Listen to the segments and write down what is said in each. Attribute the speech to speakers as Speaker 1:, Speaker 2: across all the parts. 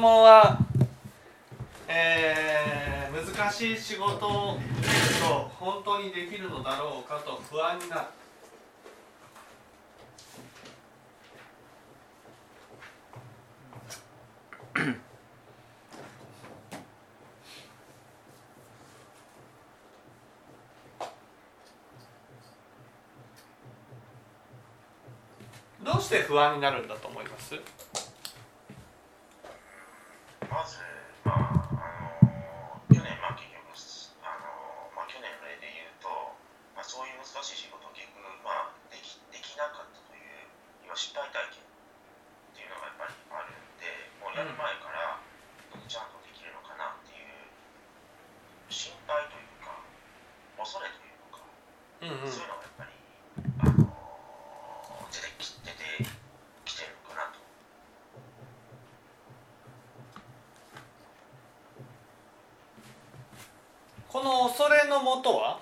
Speaker 1: 問は、えー、難しい仕事を本当にできるのだろうかと不安になる。どうして不安になるんだと思います
Speaker 2: まず、まあ、あの去年、まあ、結局、あのまあ、去年の例で言うと、まあ、そういう難しい仕事を結局、まあ、できできなかったという、要は失敗体験っていうのがやっぱりあるんで、もうやる前から、ちゃんとできるのかなっていう、心配というか、恐れというのか、
Speaker 1: うんうん
Speaker 2: そういうのがやっぱり、あの出てき出てきてるのかなと。
Speaker 1: この恐れのもとは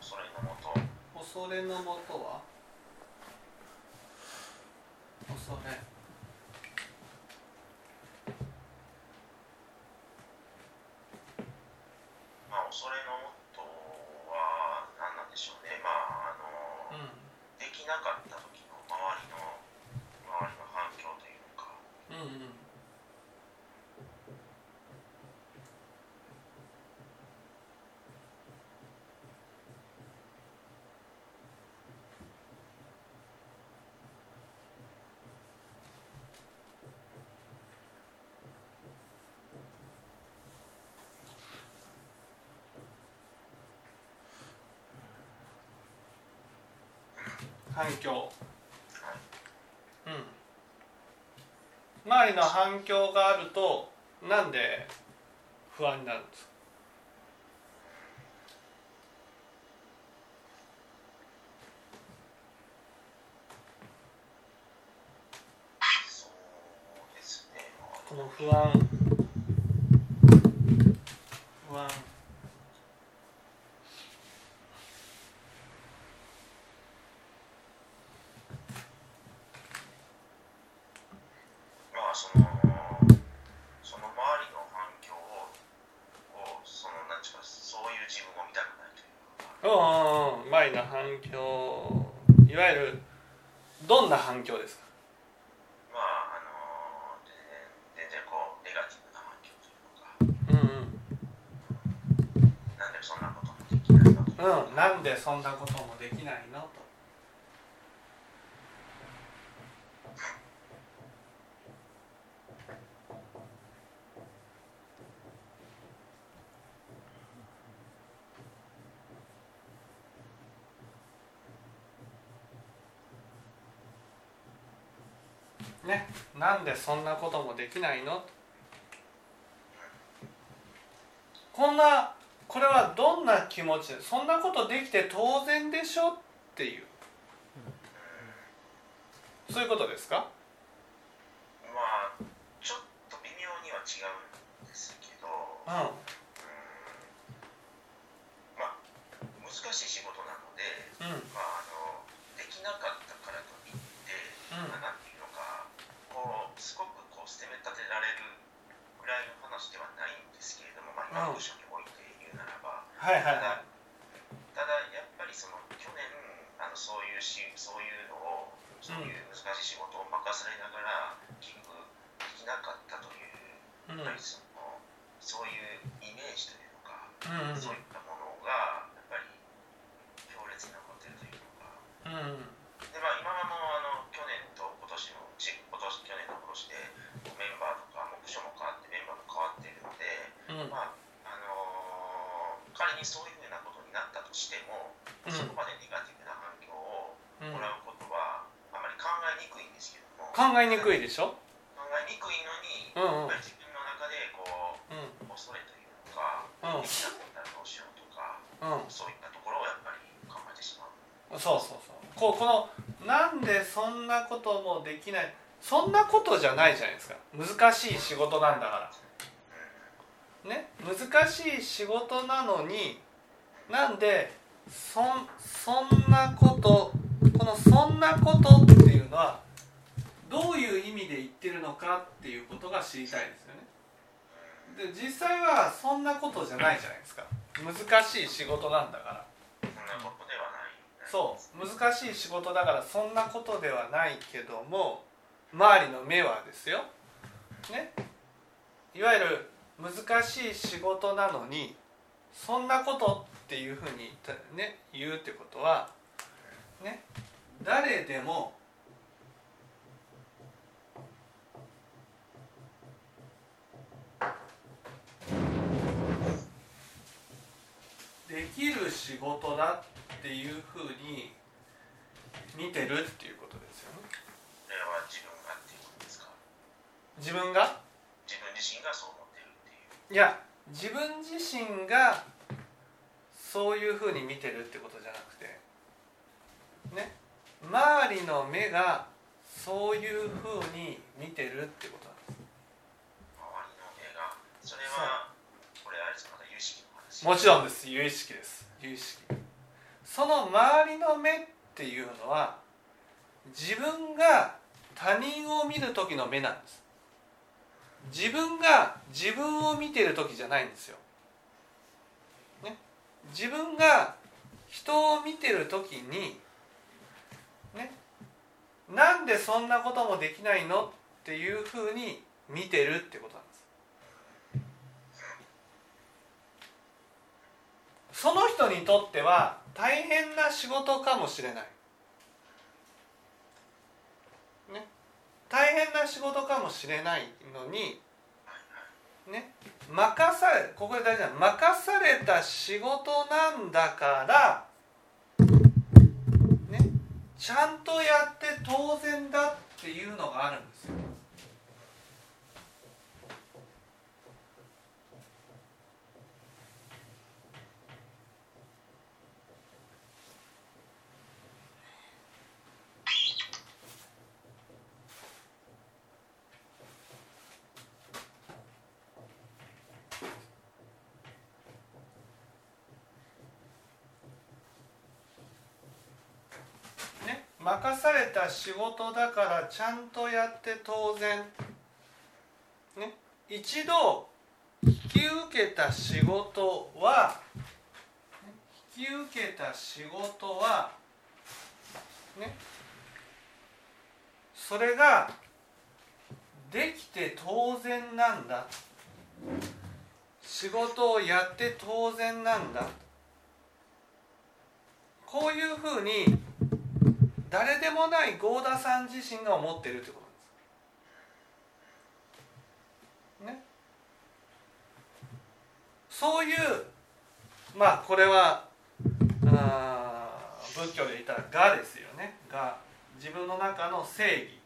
Speaker 2: それのもと、
Speaker 1: 恐れのもとは恐れ
Speaker 2: まあ、恐れのもとは何なんでしょうね、まあ、あの
Speaker 1: うん
Speaker 2: できなかった時の周りの周りの反響というのか、
Speaker 1: うんうん反響。うん。周りの反響があるとなんで不安になるんですか？この不安不安
Speaker 2: まあ、その、その周りの反響を、をその、なんちゅうか、そういう自分を見たくないというか、
Speaker 1: うんうんうん周りの反響いわゆるどんな反響ですか
Speaker 2: まあ、あの全然、全然こう、ネガティブな反響というのか、
Speaker 1: うんうん
Speaker 2: なんでそんなこともできないのというか、
Speaker 1: うん、なんでそんなこともできないの？と。ね、なんでそんなこともできないの？こんなこれはどんな気持ち？でそんなことできて当然でしょっていう。そういうことですか？
Speaker 2: まあ、ちょっと微妙には違うんですけど、
Speaker 1: うん。
Speaker 2: うん。まあ、難しい仕事なので、
Speaker 1: うん。
Speaker 2: まあ、あのできなかったからといって、
Speaker 1: うん。
Speaker 2: まあなんていうのかこうすごくこう責め立てられるぐらいの話ではないんですけれども、まあ、今の部署において言うならば、
Speaker 1: はいはいは
Speaker 2: ただただやっぱりその去年あのそういうしそういうのをそういう難しい仕事を任されながら結局できなかったという、
Speaker 1: いうん。
Speaker 2: やっぱりそのそういうイメージというのか、
Speaker 1: うん
Speaker 2: そういったものがやっぱり強烈に残っているというのか。
Speaker 1: うん
Speaker 2: でまあ、今はもうあの去年と今年のち今年去年と今年でメンバーとか目標も変わってメンバーも変わっているので、
Speaker 1: うん
Speaker 2: まああのー仮にそういうふうなことになったとしても、
Speaker 1: うん。
Speaker 2: そこまでネガティブな反響を
Speaker 1: うん
Speaker 2: もらうことはあまり考えにくいんですけども。
Speaker 1: 考えにくいでしょ？
Speaker 2: 考えにくいのに、
Speaker 1: うんうん。
Speaker 2: 自分の中でこう
Speaker 1: うん。
Speaker 2: 恐れというのか、
Speaker 1: うん。
Speaker 2: できなかったらどうしようとか、
Speaker 1: うん。
Speaker 2: そういったところをやっぱり考えてしまう。
Speaker 1: そうそうそう。こうこのなんでそんなこともできないそんなことじゃないじゃないですか。難しい仕事なんだからね難しい仕事なのになんでそんそんなことこの「そんなこと」っていうのはどういう意味で言ってるのかっていうことが知りたいですよね。で実際はそんなことじゃないじゃないですか。難しい仕事なんだから。
Speaker 2: そんなことではない
Speaker 1: そう。難しい仕事だからそんなことではないけども周りの目はですよ。ね。いわゆる難しい仕事なのにそんなことっていうふうにね言うってことはね誰でもできる仕事だっていうふうに見てるっていうことですよね。
Speaker 2: 自分がっていうことですか？
Speaker 1: 自分が？
Speaker 2: 自分自身がそうい
Speaker 1: や自分自身がそういうふうに見てるってことじゃなくてね周りの目がそういうふうに見てるってことなんです。
Speaker 2: 周りの目がそれはこれあれですか有識の話。
Speaker 1: もちろんです。有意識です。有意識。その周りの目っていうのは自分が他人を見る時の目なんです自分が自分を見てる時じゃないんですよ、ね、自分が人を見てる時にね。なんでそんなこともできないのっていうふうに見てるってことなんです。その人にとっては大変な仕事かもしれない。ね、大変な仕事かもしれないのに、ね、任されここで大事な任された仕事なんだから、ね、ちゃんとやって当然だっていうのがあるんですよ。ね、任された仕事だからちゃんとやって当然、ね、一度引き受けた仕事は引き受けた仕事はね。それができて当然なんだ。仕事をやって当然なんだ。こういうふうに誰でもない合田さん自身が思ってるってことなんです。ね。そういうまあこれはあ仏教で言ったら「が」ですよね「が」自分の中の正義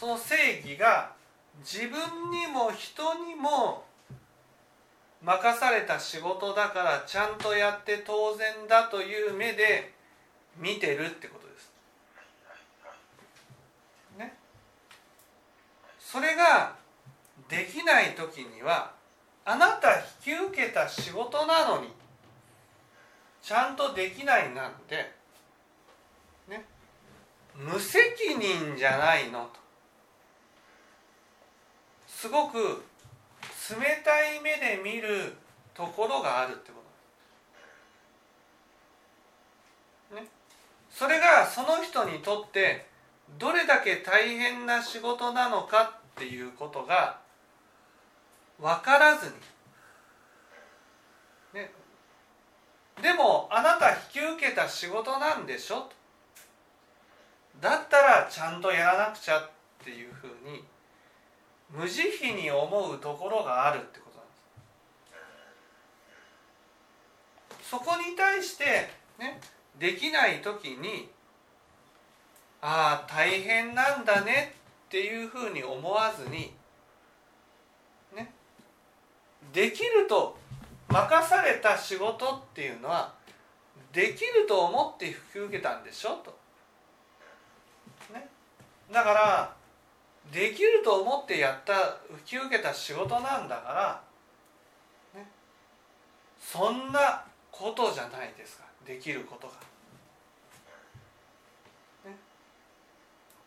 Speaker 1: その正義が自分にも人にも任された仕事だからちゃんとやって当然だという目で見てるってことです。ね。それができない時にはあなた引き受けた仕事なのにちゃんとできないなんてね無責任じゃないのとすごく冷たい目で見るところがあるってこと。ね。それがその人にとってどれだけ大変な仕事なのかっていうことが分からずに、ね、でもあなた引き受けた仕事なんでしょだったらちゃんとやらなくちゃっていうふうに無慈悲に思うところがあるってことなんです。そこに対してねできない時にああ大変なんだねっていうふうに思わずにねできると任された仕事っていうのはできると思って引き受けたんでしょと、ね、だからできると思ってやった引き受けた仕事なんだから、ね、そんなことじゃないですか。できることが。ね、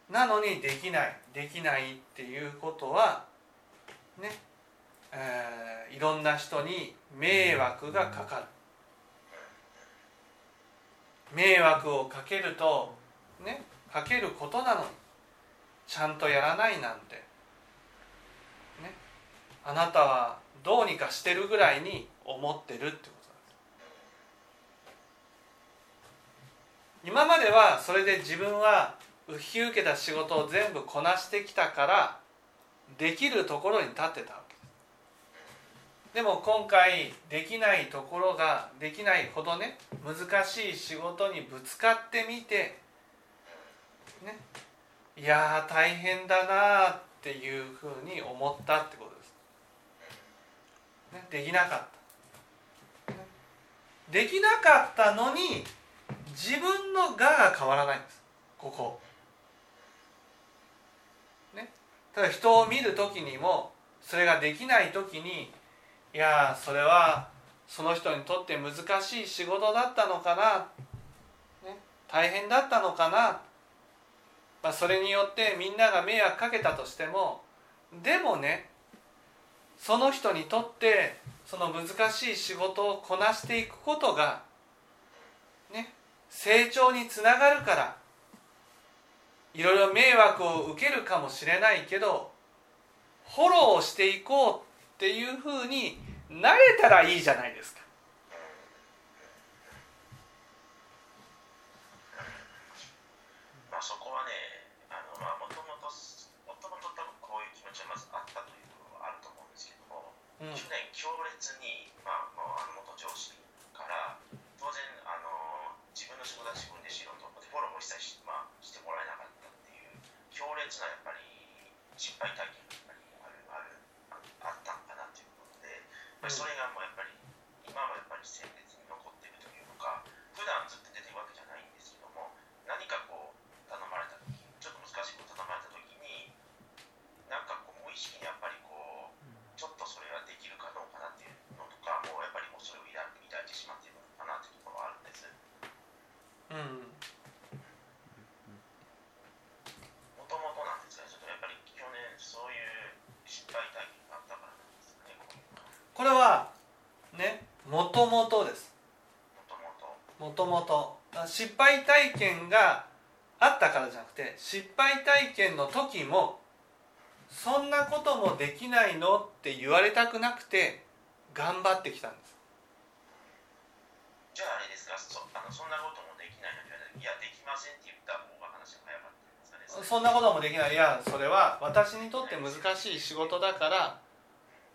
Speaker 1: なのにできない。できないっていうことはね。えーいろんな人に迷惑がかかる。迷惑をかけるとね。かけることなのに。ちゃんとやらないなんて。ね。あなたはどうにかしてるぐらいに思ってるってことなんです。今まではそれで自分は引き受けた仕事を全部こなしてきたからできるところに立ってたわけ。ですでも今回できないところができないほどね難しい仕事にぶつかってみてね。いや大変だなーっていうふうに思ったってことです、ね、できなかった、できなかったのに自分の我が変わらないんです。ここ。ね。ただ人を見る時にもそれができない時にいやそれはその人にとって難しい仕事だったのかな、ね、大変だったのかな、まあ、それによってみんなが迷惑かけたとしてもでもねその人にとってその難しい仕事をこなしていくことがね成長につながるからいろいろ迷惑を受けるかもしれないけどフォローしていこうっていうふうになれたらいいじゃないですか。
Speaker 2: まあそこはね、あのまあもともともともと多分こういう気持ちはまずあったというところはあると思うんですけども、
Speaker 1: うん。
Speaker 2: 去年強烈にまあもうあの元上司から当然あの自分の仕事は自分でしろとフォローも一切し,、まあ、してもらえなかったっていう強烈なやっぱり失敗体験がやっぱりあるあるああったのかなということで、やっぱりそれがもうやっぱり今もやっぱり鮮烈に残っているというのか普段ずっと出てるわけじゃないんですけども何かこう頼まれた時ちょっと難しいこと頼まれた時になんかこう無意識にやっぱりこうちょっとそれができるかどうかなっていうのとかもうやっぱりもうそれを抱い抱いてしまっているのかなというところはあるんです
Speaker 1: うん
Speaker 2: もともとなんですがちょっとやっぱり去年そういう失敗体験があったからなんですかねこういうの
Speaker 1: これはねもともとです。
Speaker 2: もともと
Speaker 1: 失敗体験があったからじゃなくて失敗体験の時もそんなこともできないのって言われたくなくて頑張ってきたんです。
Speaker 2: じゃああれですかそあのそんなこともできないのにい。やできませんって言った方が話が早かったんですかね。
Speaker 1: そんなこともできない。いやそれは私にとって難しい仕事だから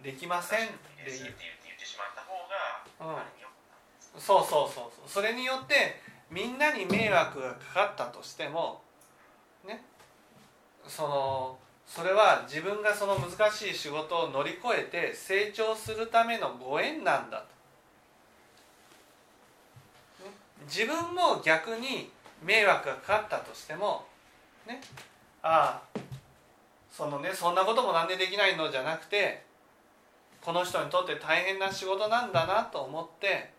Speaker 1: できません
Speaker 2: って言って言ってしまった方が、
Speaker 1: うん。そうそうそうそう。それによってみんなに迷惑がかかったとしてもね。そのそれは自分がその難しい仕事を乗り越えて成長するためのご縁なんだと、ね、自分も逆に迷惑がかかったとしてもね。ああそのねそんなこともなんでできないのじゃなくてこの人にとって大変な仕事なんだなと思って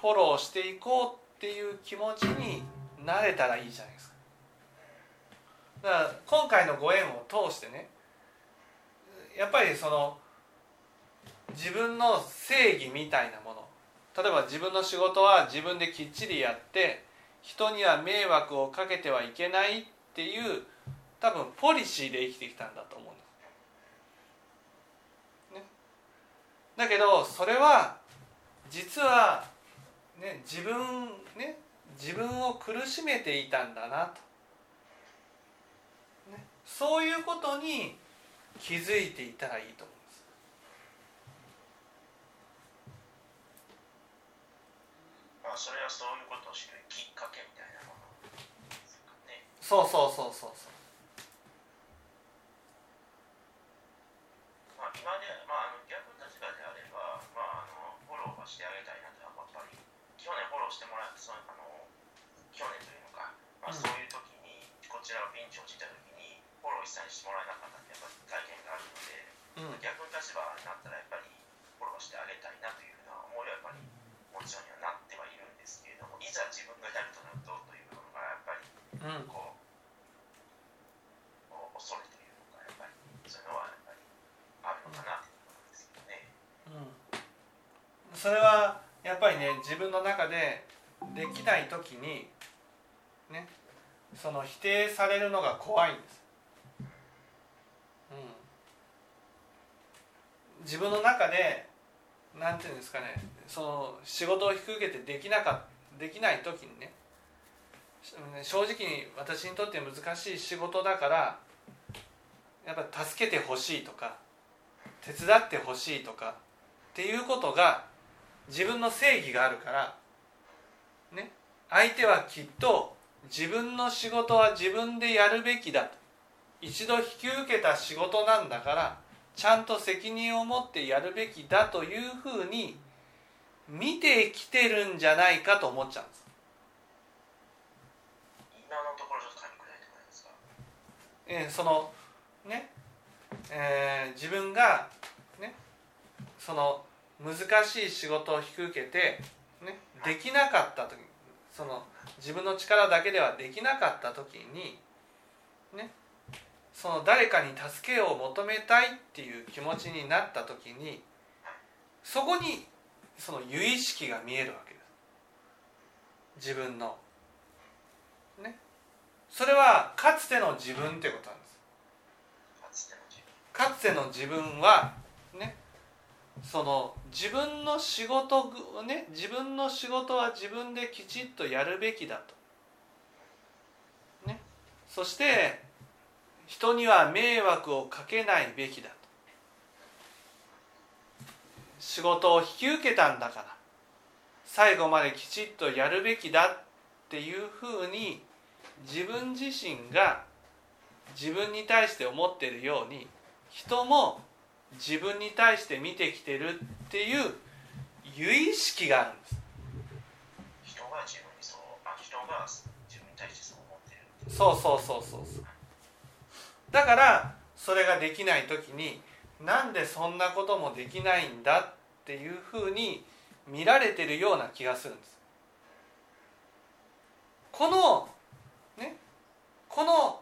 Speaker 1: フォローしていこうっていう気持ちになれたらいいじゃないですか。だから今回のご縁を通してねやっぱりその自分の正義みたいなもの例えば自分の仕事は自分できっちりやって人には迷惑をかけてはいけないっていう多分ポリシーで生きてきたんだと思うんです。ね、だけどそれは実は、ね、自分ね自分を苦しめていたんだなと、ね、そういうことに気づいていたらいいと思うんです。
Speaker 2: まあそれはそういうことを知るきっかけみたいなものね。
Speaker 1: そうそうそうそうそう。
Speaker 2: まあ今でまあしてあげたいなとはやっぱり去年フォローしてもらってそのあの去年というのか、まあ、そういう時にこちらをピンチを陥った時にフォロー一切してもらえなかったってやっぱり体験があるので、
Speaker 1: うん、
Speaker 2: 逆に立場になったらやっぱりフォローしてあげたいなというような思いはやっぱりもちろんにはなってはいるんですけれどもいざ自分がやるとなるとというのがやっぱりこう、うん
Speaker 1: それはやっぱりね自分の中でできない時にねその否定されるのが怖いんです、うん、自分の中でなんていうんですかねその仕事を引き受けてできなかできない時にね正直に私にとって難しい仕事だからやっぱ助けてほしいとか手伝ってほしいとかっていうことが自分の正義があるからね相手はきっと自分の仕事は自分でやるべきだと。一度引き受けた仕事なんだからちゃんと責任を持ってやるべきだというふうに見てきてるんじゃないかと思っちゃうんです。
Speaker 2: 今のところちょっと噛み砕いてもらえますか？
Speaker 1: えー、そのね、えー、自分がねその難しい仕事を引き受けて、ね、できなかった時その自分の力だけではできなかった時にねその誰かに助けを求めたいっていう気持ちになった時にそこにその由意識が見えるわけです。自分の。ね。それはかつての自分ってことなんです。かつての自分はねその自分の仕事ね自分の仕事は自分できちっとやるべきだと。ね。そして人には迷惑をかけないべきだと。仕事を引き受けたんだから最後まできちっとやるべきだっていうふうに自分自身が自分に対して思っているように人も自分に対して見てきてるっていう由意識があるんです。
Speaker 2: 人が自分にそうあ人が自分に対してそう思ってる
Speaker 1: そうそうそうそう。だからそれができない時になんでそんなこともできないんだっていうふうに見られてるような気がするんです。このねこの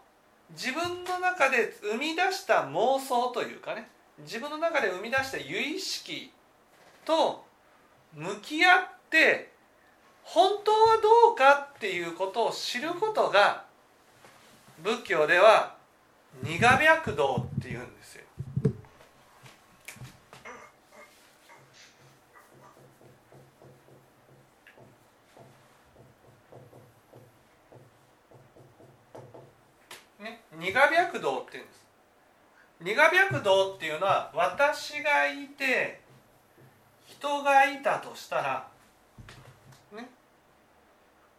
Speaker 1: 自分の中で生み出した妄想というかね自分の中で生み出した由意識と向き合って本当はどうかっていうことを知ることが仏教では苦白道っていうんですよ。ね、苦白道っていうんです。苦白道っていうのは私がいて人がいたとしたら、ね、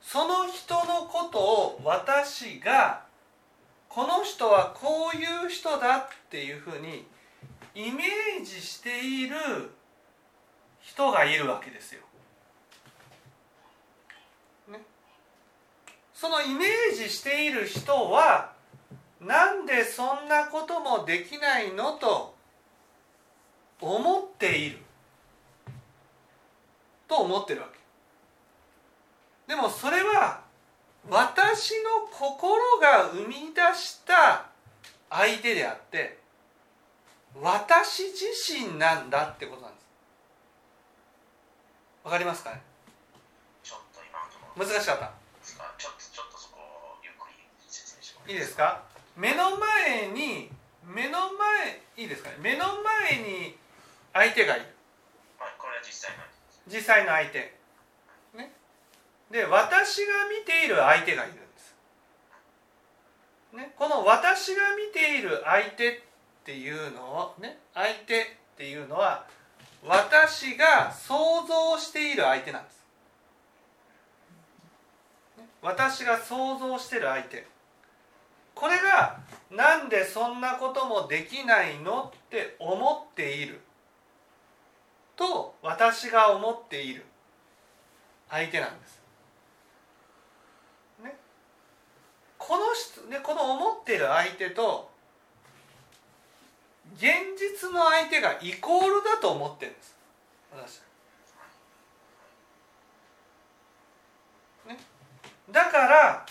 Speaker 1: その人のことを私がこの人はこういう人だっていうふうにイメージしている人がいるわけですよ。ね、そのイメージしている人はなんでそんなこともできないのと思っている。と思ってるわけ。でもそれは私の心が生み出した相手であって私自身なんだってことなんです。わかりますかね？
Speaker 2: ちょっと今
Speaker 1: 難しかった。
Speaker 2: ちょっとちょっとそこゆっくり説明します
Speaker 1: いいですか？目の前に目の前いいですかね？目の前に相手がいる、
Speaker 2: はい、これは実際の
Speaker 1: 実際の相手。ね？で私が見ている相手がいるんです、ね、この私が見ている相手っていうのをね？相手っていうのは私が想像している相手なんです。私が想像している相手これがなんでそんなこともできないのって思っている。と私が思っている。相手なんです。ね、この人ねこの思っている相手と現実の相手がイコールだと思ってるんです。私。ね、だから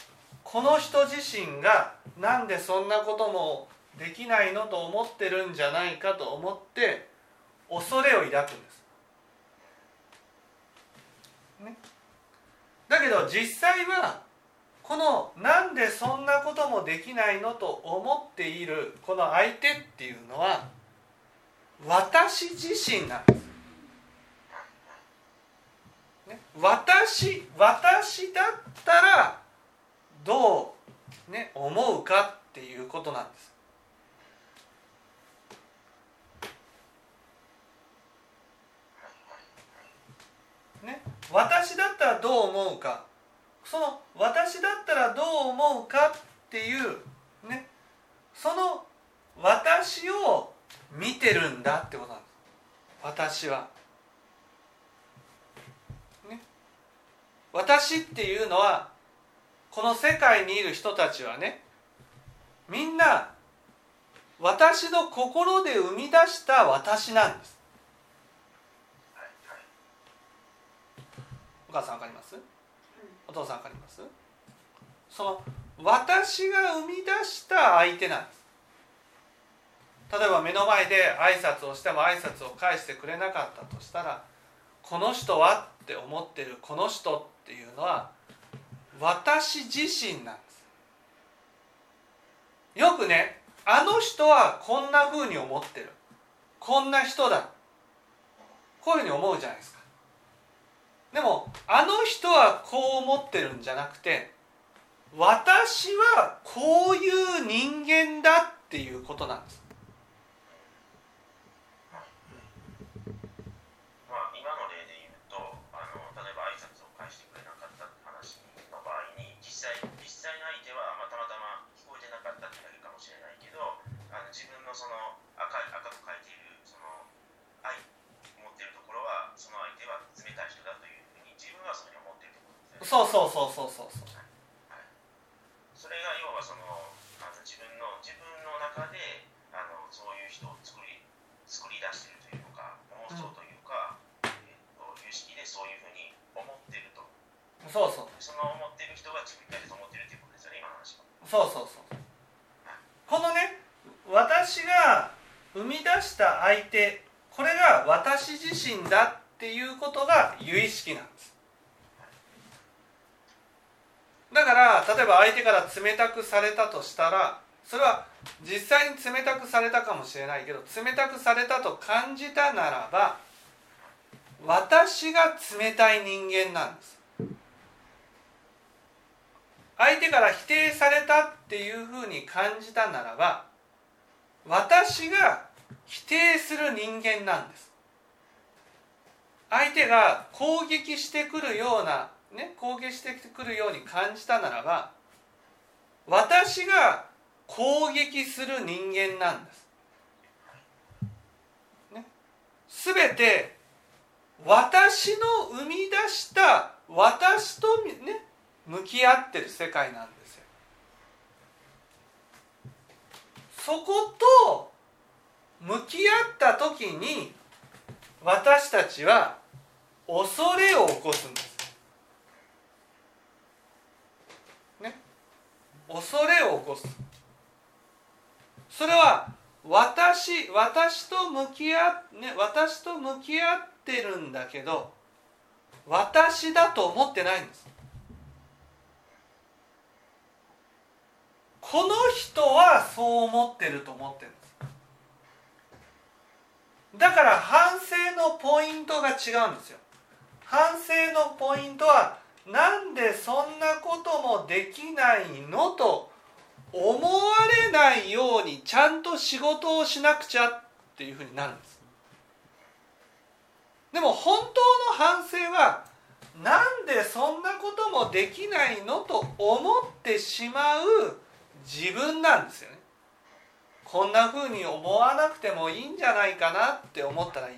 Speaker 1: この人自身がなんでそんなこともできないのと思ってるんじゃないかと思って恐れを抱くんです。ね、だけど実際はこのなんでそんなこともできないのと思っているこの相手っていうのは私自身なんです。ね、私私だったらどう、ね、思うかっていうことなんです。ね、私だったらどう思うかその私だったらどう思うかっていうねその私を見てるんだってことなんです私は。ね、私っていうのはこの世界にいる人たちはねみんな私の心で生み出した私なんです。お母さんわかります？お父さん分かります？その私が生み出した相手なんです。例えば目の前で挨拶をしても挨拶を返してくれなかったとしたらこの人はって思ってるこの人っていうのは私自身なんです。よくねあの人はこんなふうに思ってる。こんな人だ。こういうふうに思うじゃないですか。でもあの人はこう思ってるんじゃなくて私はこういう人間だっていうことなんです。
Speaker 2: まあ、今の例で言うとあの例えば挨拶を返してくれなかった話の場合に実際実際の相手は、まあ、たまたま聞こえてなかったってだけかもしれないけどあの自分のその赤赤く書いているその愛持っているところはその相手は冷たい人だという分はそういうふうに思ってるってことですねそうそうそうそうそうそう、はい、それが要はそのあの自分の自分の中であのそういう人を作り作り出してるというか妄想というか、うん、えっと有識でそういうふうに思ってると。
Speaker 1: そうそう。
Speaker 2: その思ってる人が自分たちと思ってるっていうことですよね今の話は。
Speaker 1: そうそうそうこのね私が生み出した相手これが私自身だっていうことが由意識なんですだから例えば相手から冷たくされたとしたらそれは実際に冷たくされたかもしれないけど冷たくされたと感じたならば私が冷たい人間なんです。相手から否定されたっていうふうに感じたならば私が否定する人間なんです。相手が攻撃してくるようなね、攻撃してくるように感じたならば私が攻撃する人間なんです。ね、全て私の生み出した私と、ね、向き合ってる世界なんですよ。そこと向き合った時に私たちは恐れを起こすんです。恐れを起こす。それは私私と向き合ね私と向き合ってるんだけど私だと思ってないんです。この人はそう思ってると思ってるんです。だから反省のポイントが違うんですよ。反省のポイントはなんでそんなこともできないのと思われないようにちゃんと仕事をしなくちゃっていうふうになるんです。でも本当の反省はなんでそんなこともできないのと思ってしまう自分なんですよね。こんなふうに思わなくてもいいんじゃないかなって思ったらいい。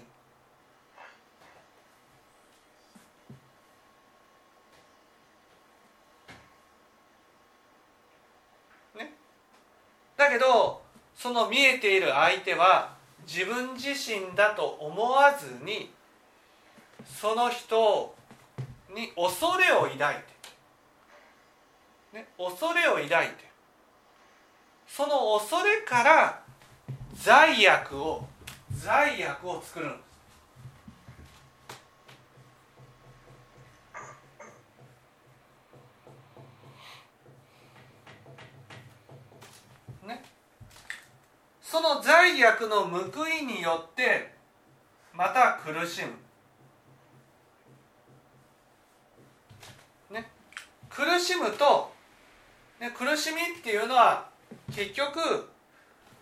Speaker 1: けどその見えている相手は自分自身だと思わずにその人に恐れを抱いて、ね、恐れを抱いてその恐れから罪悪を罪悪を作るんです。その罪悪の報いによってまた苦しむ、ね、苦しむと、ね、苦しみっていうのは結局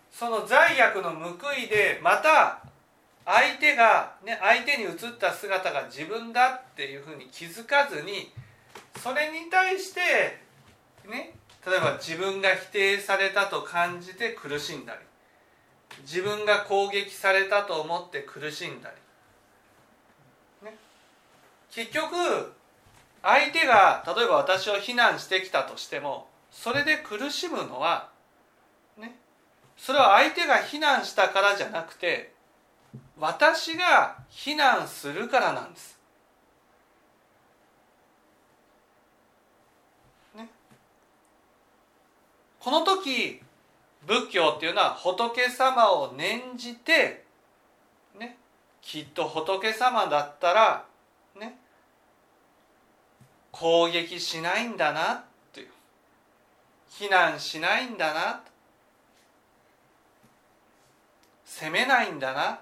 Speaker 1: その罪悪の報いでまた相手が、ね、相手に映った姿が自分だっていうふうに気づかずにそれに対してね例えば自分が否定されたと感じて苦しんだり。自分が攻撃されたと思って苦しんだり、ね、結局相手が例えば私を非難してきたとしてもそれで苦しむのはね。それは相手が非難したからじゃなくて私が非難するからなんです。この時仏教っていうのは仏様を念じてねきっと仏様だったらね攻撃しないんだなっていう。非難しないんだな。責めないんだな。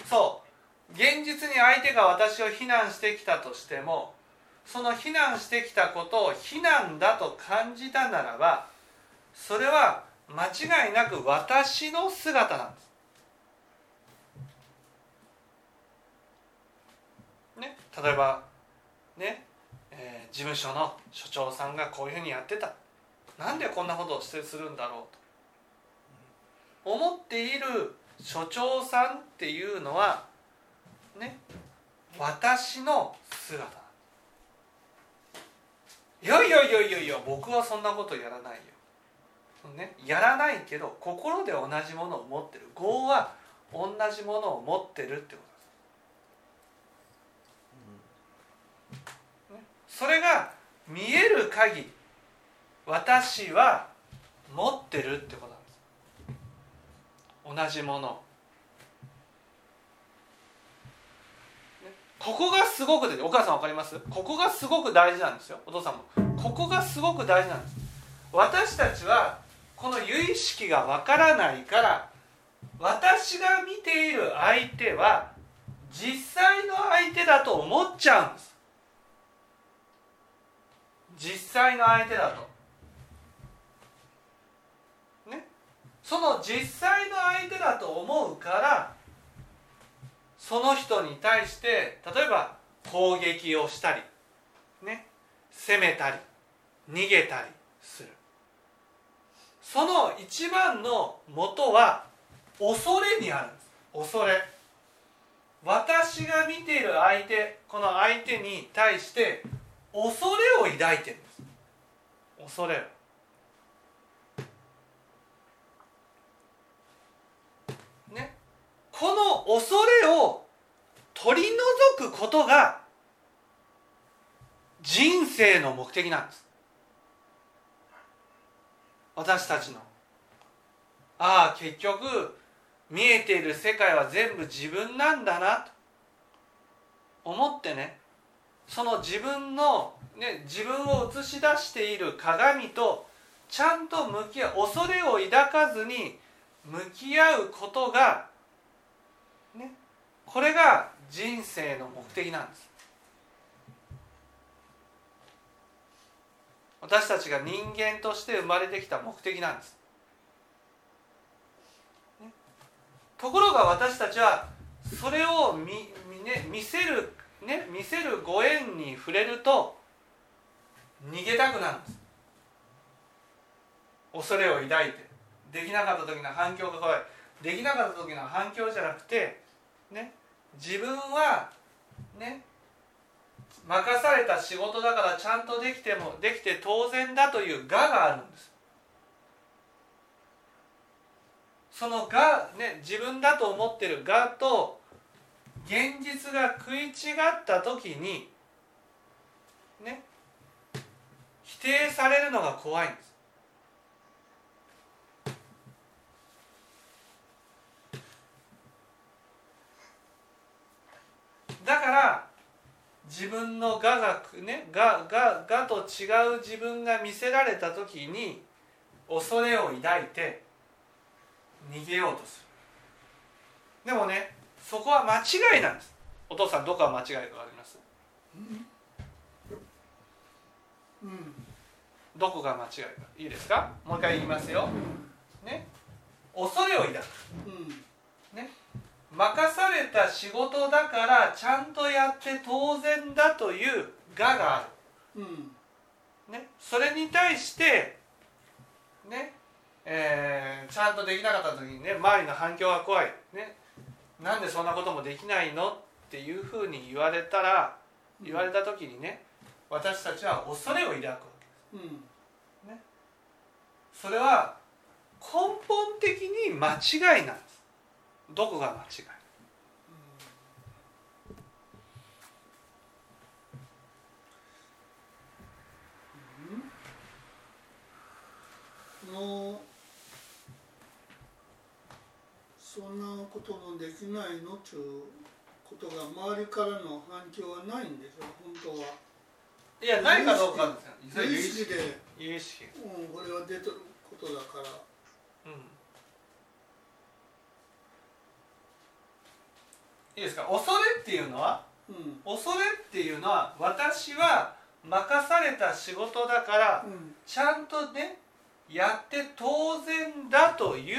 Speaker 2: と
Speaker 1: そう。現実に相手が私を非難してきたとしてもその非難してきたことを非難だと感じたならばそれは間違いなく私の姿なんです。ね、例えばね、えー、事務所の所長さんがこういうふうにやってた。なんでこんなことをしてするんだろうと。思っている所長さんっていうのはね私の姿。いやいやいやいやいや僕はそんなことやらないよ、ね、やらないけど心で同じものを持ってる。業は同じものを持ってるってことです、それが見える限り私は持ってるってことなんです。同じものここがすごくでお母さん分かります？ここがすごく大事なんですよ。お父さんも。ここがすごく大事なんです。私たちはこの由意識が分からないから私が見ている相手は実際の相手だと思っちゃうんです。実際の相手だと。ね？その実際の相手だと思うからその人に対して例えば攻撃をしたりね攻めたり逃げたりする。その一番の元は恐れにあるんです。恐れ。私が見ている相手この相手に対して恐れを抱いてるんです。恐れを。この恐れを取り除くことが人生の目的なんです。私たちの。ああ結局見えている世界は全部自分なんだなと思ってね。その自分の、ね、自分を映し出している鏡とちゃんと向き合う恐れを抱かずに向き合うことが、これが人生の目的なんです。私たちが人間として生まれてきた目的なんです、ね、ところが私たちはそれを見,、ね、見せる、ね、見せるご縁に触れると逃げたくなるんです。恐れを抱いてできなかった時の反響が怖い。できなかった時の反響じゃなくてね自分はね任された仕事だからちゃんとできてもできて当然だという我があるんです。その我、ね、自分だと思ってる我と現実が食い違った時にね否定されるのが怖いんです。だから自分の我がね我我我と違う自分が見せられた時に恐れを抱いて逃げようとする。でもねそこは間違いなんです。お父さんどこが間違いか分かります？
Speaker 3: うん。
Speaker 1: どこが間違いか。いいですか？もう一回言いますよ。ね？恐れを抱く。
Speaker 3: うん
Speaker 1: 任された仕事だからちゃんとやって当然だという我があ
Speaker 3: うん。
Speaker 1: る、ね、それに対してねえーちゃんとできなかった時にね周りの反響が怖い、ね、なんでそんなこともできないのっていうふうに言われたら言われた時にね私たちは恐れを抱くわけ。
Speaker 3: うん。
Speaker 1: それは根本的に間違いなんですどこが間違い？
Speaker 3: のそんなこともできないのっていうことが周りからの反響はないんでしょ本当は。い
Speaker 1: やないかどうかですよ。
Speaker 3: 無意識で、
Speaker 1: 有意識。
Speaker 3: うん、これは出てることだから。
Speaker 1: うんいいですか？恐れっていうのは？
Speaker 3: うん。
Speaker 1: 恐れっていうのは私は任された仕事だから
Speaker 3: うん。
Speaker 1: ちゃんとねやって当然だという、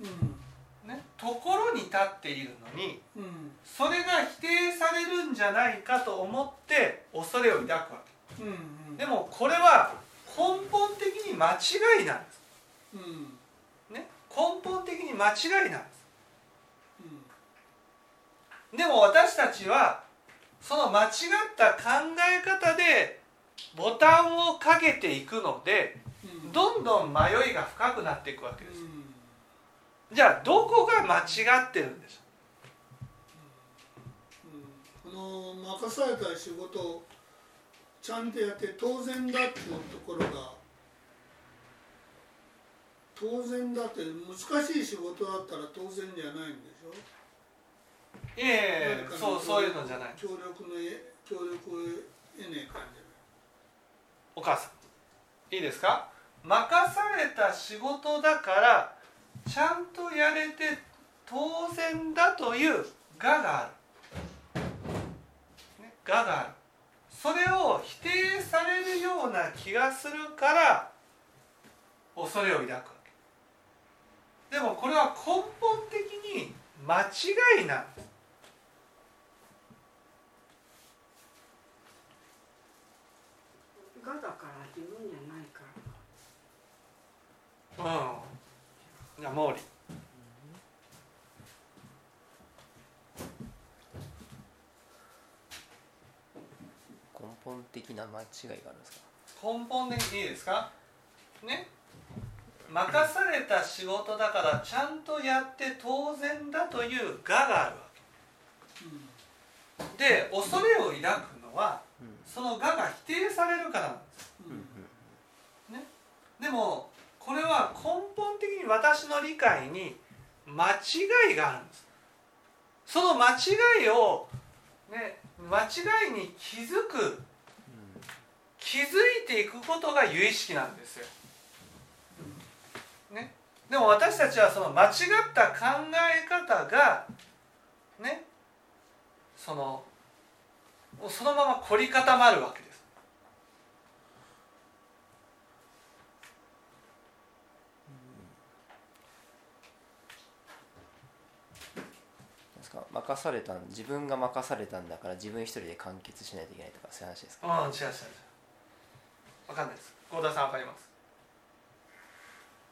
Speaker 3: うん。
Speaker 1: ね、ところに立っているのに
Speaker 3: うん。
Speaker 1: それが否定されるんじゃないかと思って恐れを抱くわ
Speaker 3: うん
Speaker 1: けでもこれは根本的に間違いなんです、
Speaker 3: うん。
Speaker 1: ね、根本的に間違いなんです。
Speaker 3: うん
Speaker 1: でも私たちはその間違った考え方でボタンをかけていくので
Speaker 3: うん。
Speaker 1: どんどん迷いが深くなっていくわけです。
Speaker 3: うん。
Speaker 1: じゃあどこが間違ってるんでしょ
Speaker 3: うん。この任された仕事をちゃんとやって当然だっていうところが当然だって難しい仕事だったら当然じゃないんでしょ？
Speaker 1: えいえそうそういうのじゃない。
Speaker 3: 協力のえ協力を得ねえ感じ
Speaker 1: お母さんいいですか？任された仕事だからちゃんとやれて当然だという我がある、ね、我がある。それを否定されるような気がするから恐れを抱くわけ。でもこれは根本的に間違いな
Speaker 4: がだから自分じゃないから。
Speaker 1: うん。じゃあ毛利。
Speaker 5: 根本的な間違いがあるんですか？
Speaker 1: 根本的にいいですか？ね任された仕事だからちゃんとやって当然だという我があるわけ。で恐れを抱くのは
Speaker 5: うん。
Speaker 1: その我が否定されるからなんです。
Speaker 3: うん。うん
Speaker 1: でもこれは根本的に私の理解に間違いがあるんです。その間違いをね間違いに気づく気づいていくことが有意識なんですよ。ね、でも私たちはその間違った考え方がねそのそのまま凝り固まるわけです。
Speaker 5: ですか？任されたん自分が任されたんだから自分一人で完結しないといけないとかそういう話ですか？
Speaker 1: うん、違う違う違う。わかんないです。幸田さんわかります？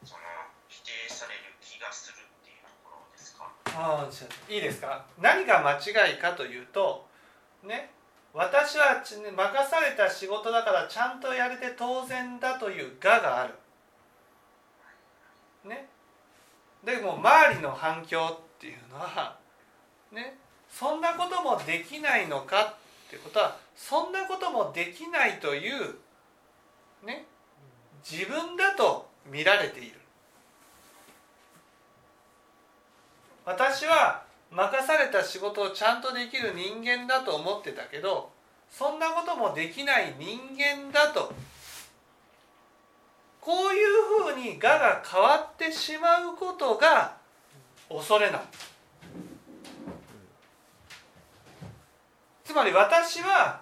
Speaker 2: その否定される気がするっていうところですか
Speaker 1: ああ、違ういいですか？何が間違いかというと、ね、私は任された仕事だからちゃんとやれて当然だという我がある。ね？でも周りの反響っていうのは、ね、そんなこともできないのかってことは、そんなこともできないという、ね、自分だと見られている。私は任された仕事をちゃんとできる人間だと思ってたけどそんなこともできない人間だとこういうふうに我が変わってしまうことが恐れなんつまり私は、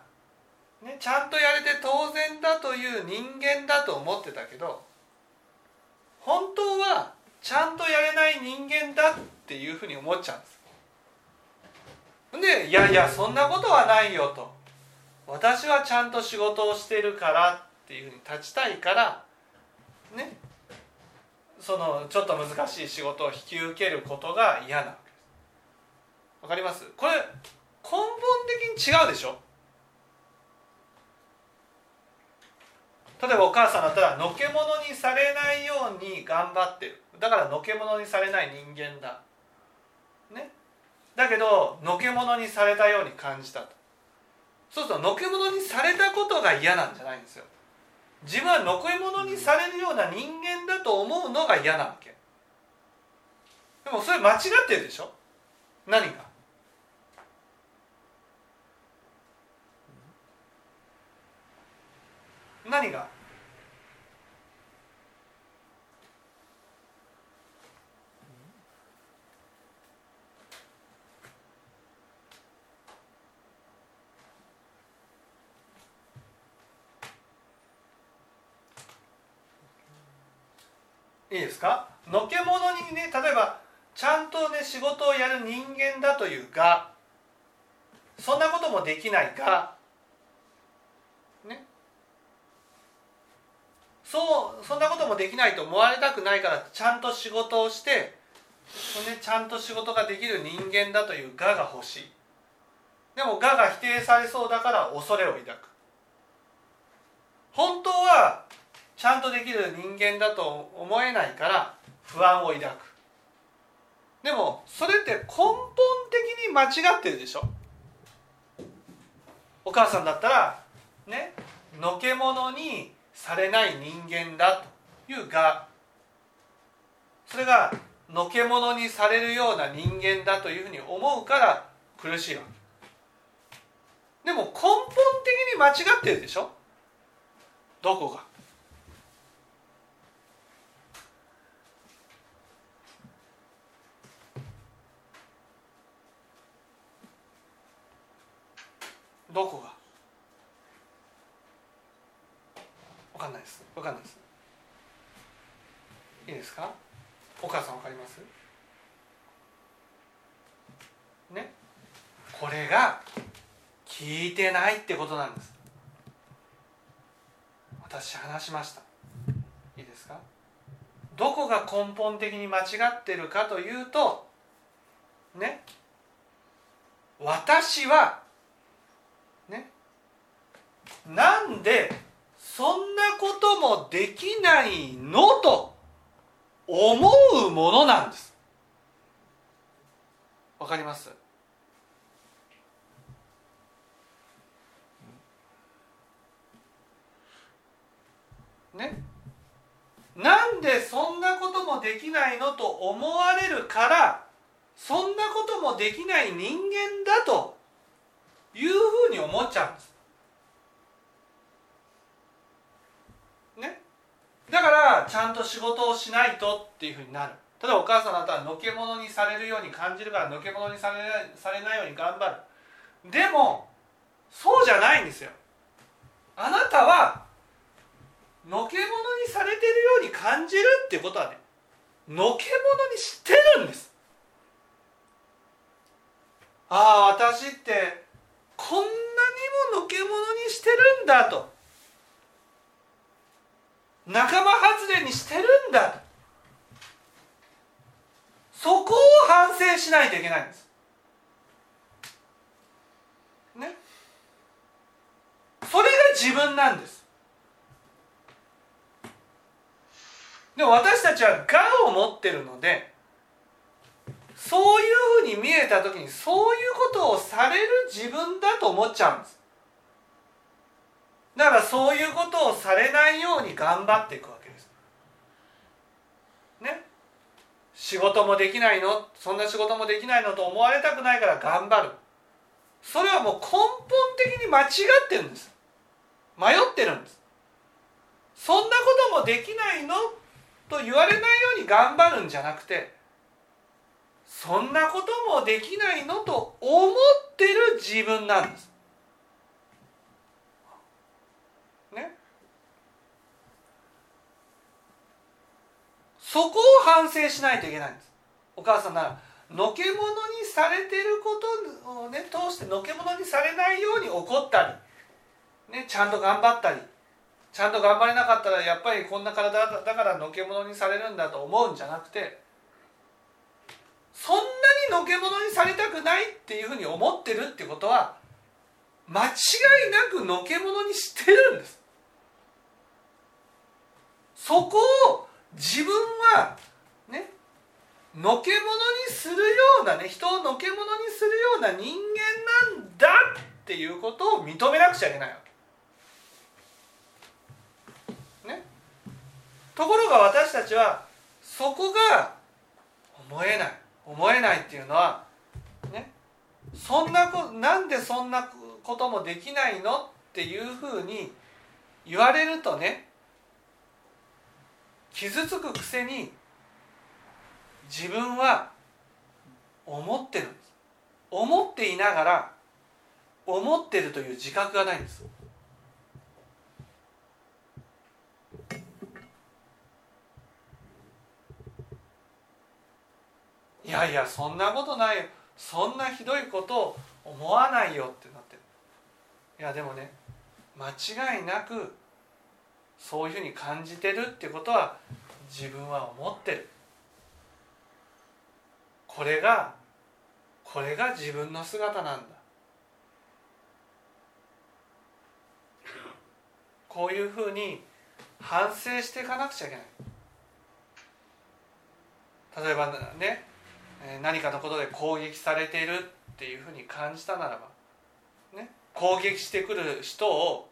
Speaker 1: ね、ちゃんとやれて当然だという人間だと思ってたけど本当はちゃんとやれない人間だっていうふうに思っちゃうんです。でいやいやそんなことはないよと。私はちゃんと仕事をしてるからっていうふうに立ちたいからね。そのちょっと難しい仕事を引き受けることが嫌なわけです。わかります？これ根本的に違うでしょ？例えばお母さんだったらのけ者にされないように頑張ってる。だからのけ者にされない人間だ。ね。だけどのけ者にされたように感じたと。そうするとのけ者にされたことが嫌なんじゃないんですよ。自分はのけ者にされるような人間だと思うのが嫌なわけ。でもそれ間違ってるでしょ？何か。何が？いいですか？のけ者にね例えばちゃんとね仕事をやる人間だというがそんなこともできないがね。そうそんなこともできないと思われたくないからちゃんと仕事をして、ね、ちゃんと仕事ができる人間だという我が欲しい。でも我が否定されそうだから恐れを抱く。本当はちゃんとできる人間だと思えないから不安を抱く。でもそれって根本的に間違ってるでしょ？お母さんだったらねのけ者にされない人間だというがそれがのけ者にされるような人間だというふうに思うから苦しいわけ。でも根本的に間違ってるでしょ？どこが？どこが？わかんないです。わかんないです。いいですか？お母さんわかります？ね？これが聞いてないってことなんです。私話しました。いいですか？どこが根本的に間違ってるかというとね？私はなんでそんなこともできないのと思うものなんです。わかります？ね？なんでそんなこともできないのと思われるからそんなこともできない人間だというふうに思っちゃうんです。ね。だからちゃんと仕事をしないとっていうふうになる。例えばお母さんだったらのけ者にされるように感じるからのけ者にされないされないように頑張る。でもそうじゃないんですよ。あなたはのけ者にされてるように感じるってことはねのけ者にしてるんです。ああ私ってこんなにものけ者にしてるんだと仲間外れにしてるんだ。そこを反省しないといけないんです。ね。それが自分なんです。でも私たちは我を持ってるのでそういうふうに見えた時にそういうことをされる自分だと思っちゃうんです。だからそういうことをされないように頑張っていくわけです。ね？仕事もできないの？そんな仕事もできないのと思われたくないから頑張る。それはもう根本的に間違ってるんです。迷ってるんです。そんなこともできないのと言われないように頑張るんじゃなくてそんなこともできないのと思ってる自分なんです。ね。そこを反省しないといけないんです。お母さんならのけ者にされてることをね通してのけ者にされないように怒ったり、ね、ちゃんと頑張ったりちゃんと頑張れなかったらやっぱりこんな体だからのけ者にされるんだと思うんじゃなくてそんなにのけ者にされたくないっていうふうに思ってるってことは間違いなくのけ者にしてるんですそこを自分はねのけ者にするようなね人をのけ者にするような人間なんだっていうことを認めなくちゃいけないわけ。ね、ところが私たちはそこが思えない。思えないっていうのはね。そんなこなんでそんなこともできないのっていうふうに言われるとね傷つくくせに自分は思ってる。んです思っていながら思ってるという自覚がないんですいやいやそんなことないよ。そんなひどいことを思わないよってなってる。いやでもね間違いなくそういうふうに感じてるってことは自分は思ってる。これがこれが自分の姿なんだ。こういうふうに反省していかなくちゃいけない。例えばね何かのことで攻撃されているっていうふうに感じたならば、ね、攻撃してくる人を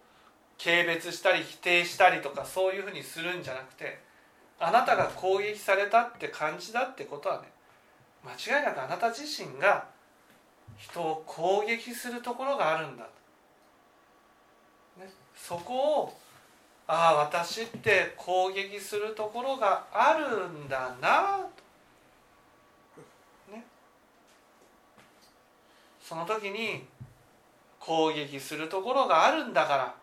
Speaker 1: 軽蔑したり否定したりとかそういうふうにするんじゃなくてあなたが攻撃されたって感じだってことはね間違いなくあなた自身が人を攻撃するところがあるんだと、ね、そこをああ私って攻撃するところがあるんだなと、ね、その時に攻撃するところがあるんだから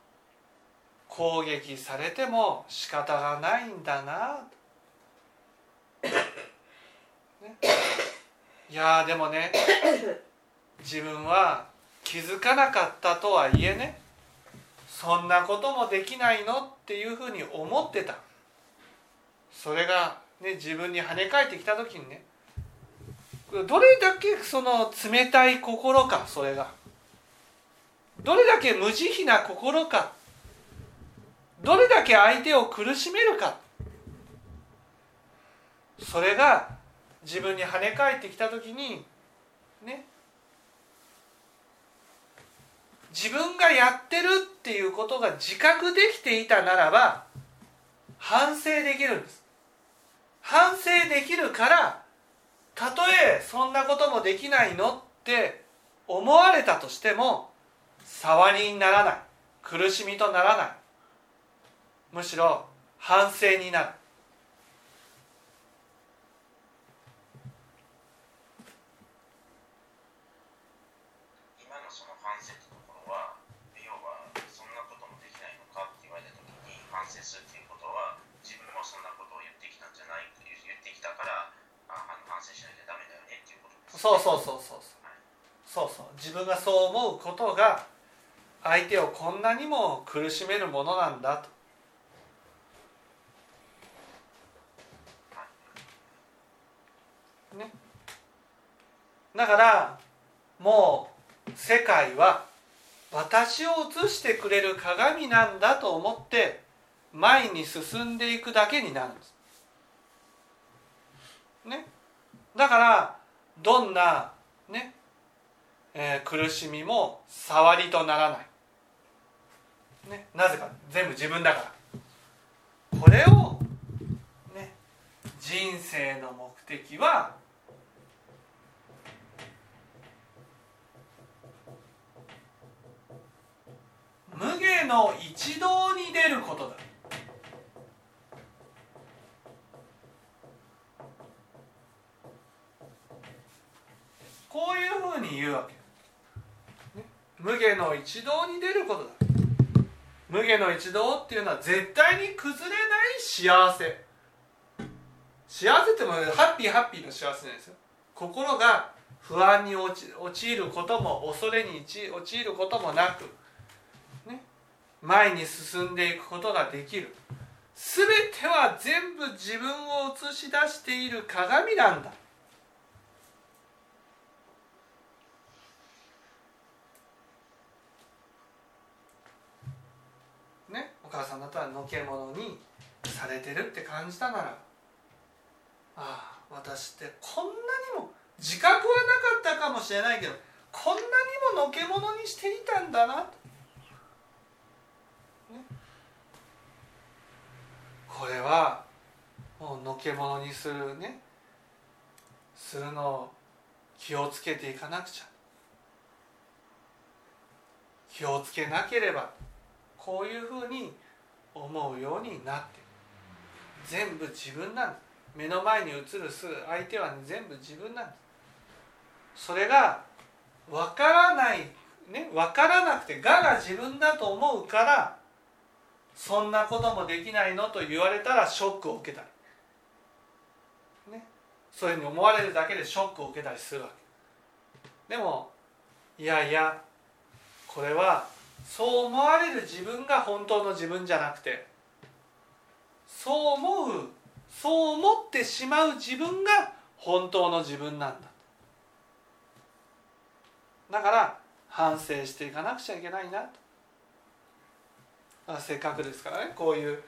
Speaker 1: 攻撃されても仕方がないんだな、ね、いやでもね自分は気づかなかったとはいえねそんなこともできないのっていうふうに思ってた。それが、ね、自分に跳ね返ってきた時にねどれだけその冷たい心かそれが。どれだけ無慈悲な心かどれだけ相手を苦しめるか。それが自分に跳ね返ってきた時にね。自分がやってるっていうことが自覚できていたならば反省できるんです。反省できるからたとえそんなこともできないのって思われたとしても触りにならない。苦しみとならない。むしろ反省になる。
Speaker 2: 今のその反省ってところは要はそんなこともできないのかって言われた時に反省するっていうことは自分もそんなことを言ってきたんじゃないって言ってきたからああの反省しなきゃダメだよねっていうことです、
Speaker 1: そうそうそうそうそうそうそう。自分がそう思うことが相手をこんなにも苦しめるものなんだとだからもう世界は私を映してくれる鏡なんだと思って前に進んでいくだけになるんです。ね、だからどんな、ねえー苦しみも触りとならない、ね、なぜか全部自分だから。これを、ね、人生の目的はの一道に出ることだ。こういうふうに言うわけ、ね、無下の一道に出ることだ。無下の一道っていうのは絶対に崩れない幸せ。幸せってもハッピーハッピーの幸せなんですよ。心が不安に陥ることも恐れに陥ることもなく、前に進んでいくことができる。全ては全部自分を映し出している鏡なんだ。ねお母さんだったらのけ者にされてるって感じたなら。ああ私ってこんなにも自覚はなかったかもしれないけどこんなにものけ者にしていたんだな。と、これはもうのけ者にするねするのを気をつけていかなくちゃ。気をつけなければこういうふうに思うようになって。全部自分なんだ。目の前に映るす相手は、全部自分なんだ。それが分からないね分からなくて我が自分だと思うからそんなこともできないのと言われたらショックを受けたり、ね、そういうふうに思われるだけでショックを受けたりするわけ。でもいやいやこれはそう思われる自分が本当の自分じゃなくてそう思うそう思ってしまう自分が本当の自分なんだ。だから反省していかなくちゃいけないな。とせっかくですからね。こういう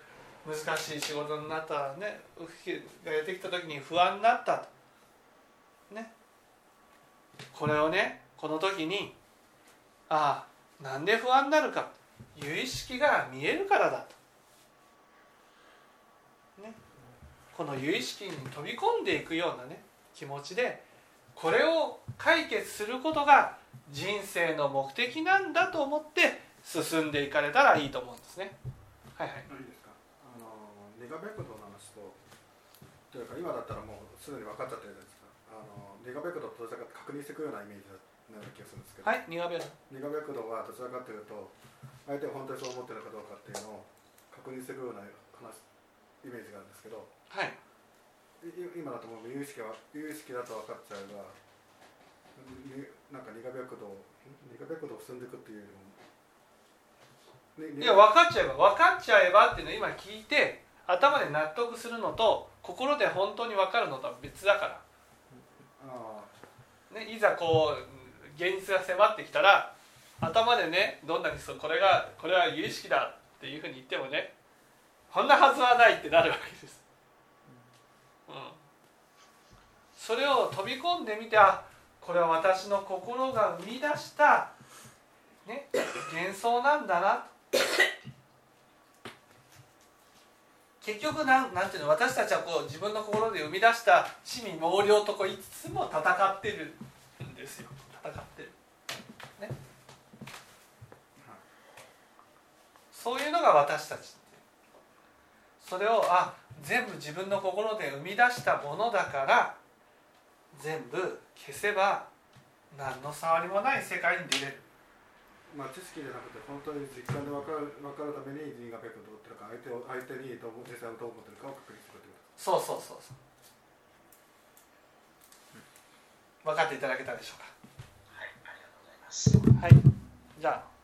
Speaker 1: 難しい仕事になったらねがやってきた時に不安になったと。ね。これをねこの時にああなんで不安になるか。有意識が見えるからだと、ね、この有意識に飛び込んでいくようなね気持ちでこれを解決することが人生の目的なんだと思って進んでいかれたらいいと思うんですね。はいはい。
Speaker 6: いいですか？あのネガベクドの話とというか今だったらもうすでに分かっちゃったじゃないですか。あのネガベクドとどちらか確認していくようなイメージな気がするんですけど。
Speaker 1: はい。ネガベクド。
Speaker 6: ネガベクドはどちらかというと相手が本当にそう思ってるかどうかっていうのを確認していくような話イメージがあるんですけど。
Speaker 1: はい。
Speaker 6: 今だともう有意識は有意識だと分かっちゃえばなんか苦白道苦白道を進んでいくっていうよ
Speaker 1: りも、ね、いや分かっちゃえば分かっちゃえばっていうのを今聞いて頭で納得するのと心で本当に分かるのとは別だから、ね、いざこう現実が迫ってきたら頭でねどんなにそうこれがこれは有意識だっていうふうに言ってもねこんなはずはないってなるわけです。うん、それを飛び込んでみてあこれは私の心が生み出した、ね、幻想なんだな 結局なんなんていうの私たちはこう自分の心で生み出した地味猛量とこういつつも戦ってるんですよ。戦ってる、ね、そういうのが私たちそれをあ全部自分の心で生み出したものだから全部消せば何の触りもない世界に出れる。
Speaker 6: まあ、知識じゃなくて本当に実感で分かる分かるために人がベクトルってるか相手を相手にどう実際どう思ってるかを確認するって
Speaker 1: ことそうそうそうそう分かっていただけたでしょうか
Speaker 2: はいありがとうございます
Speaker 1: はいじゃあ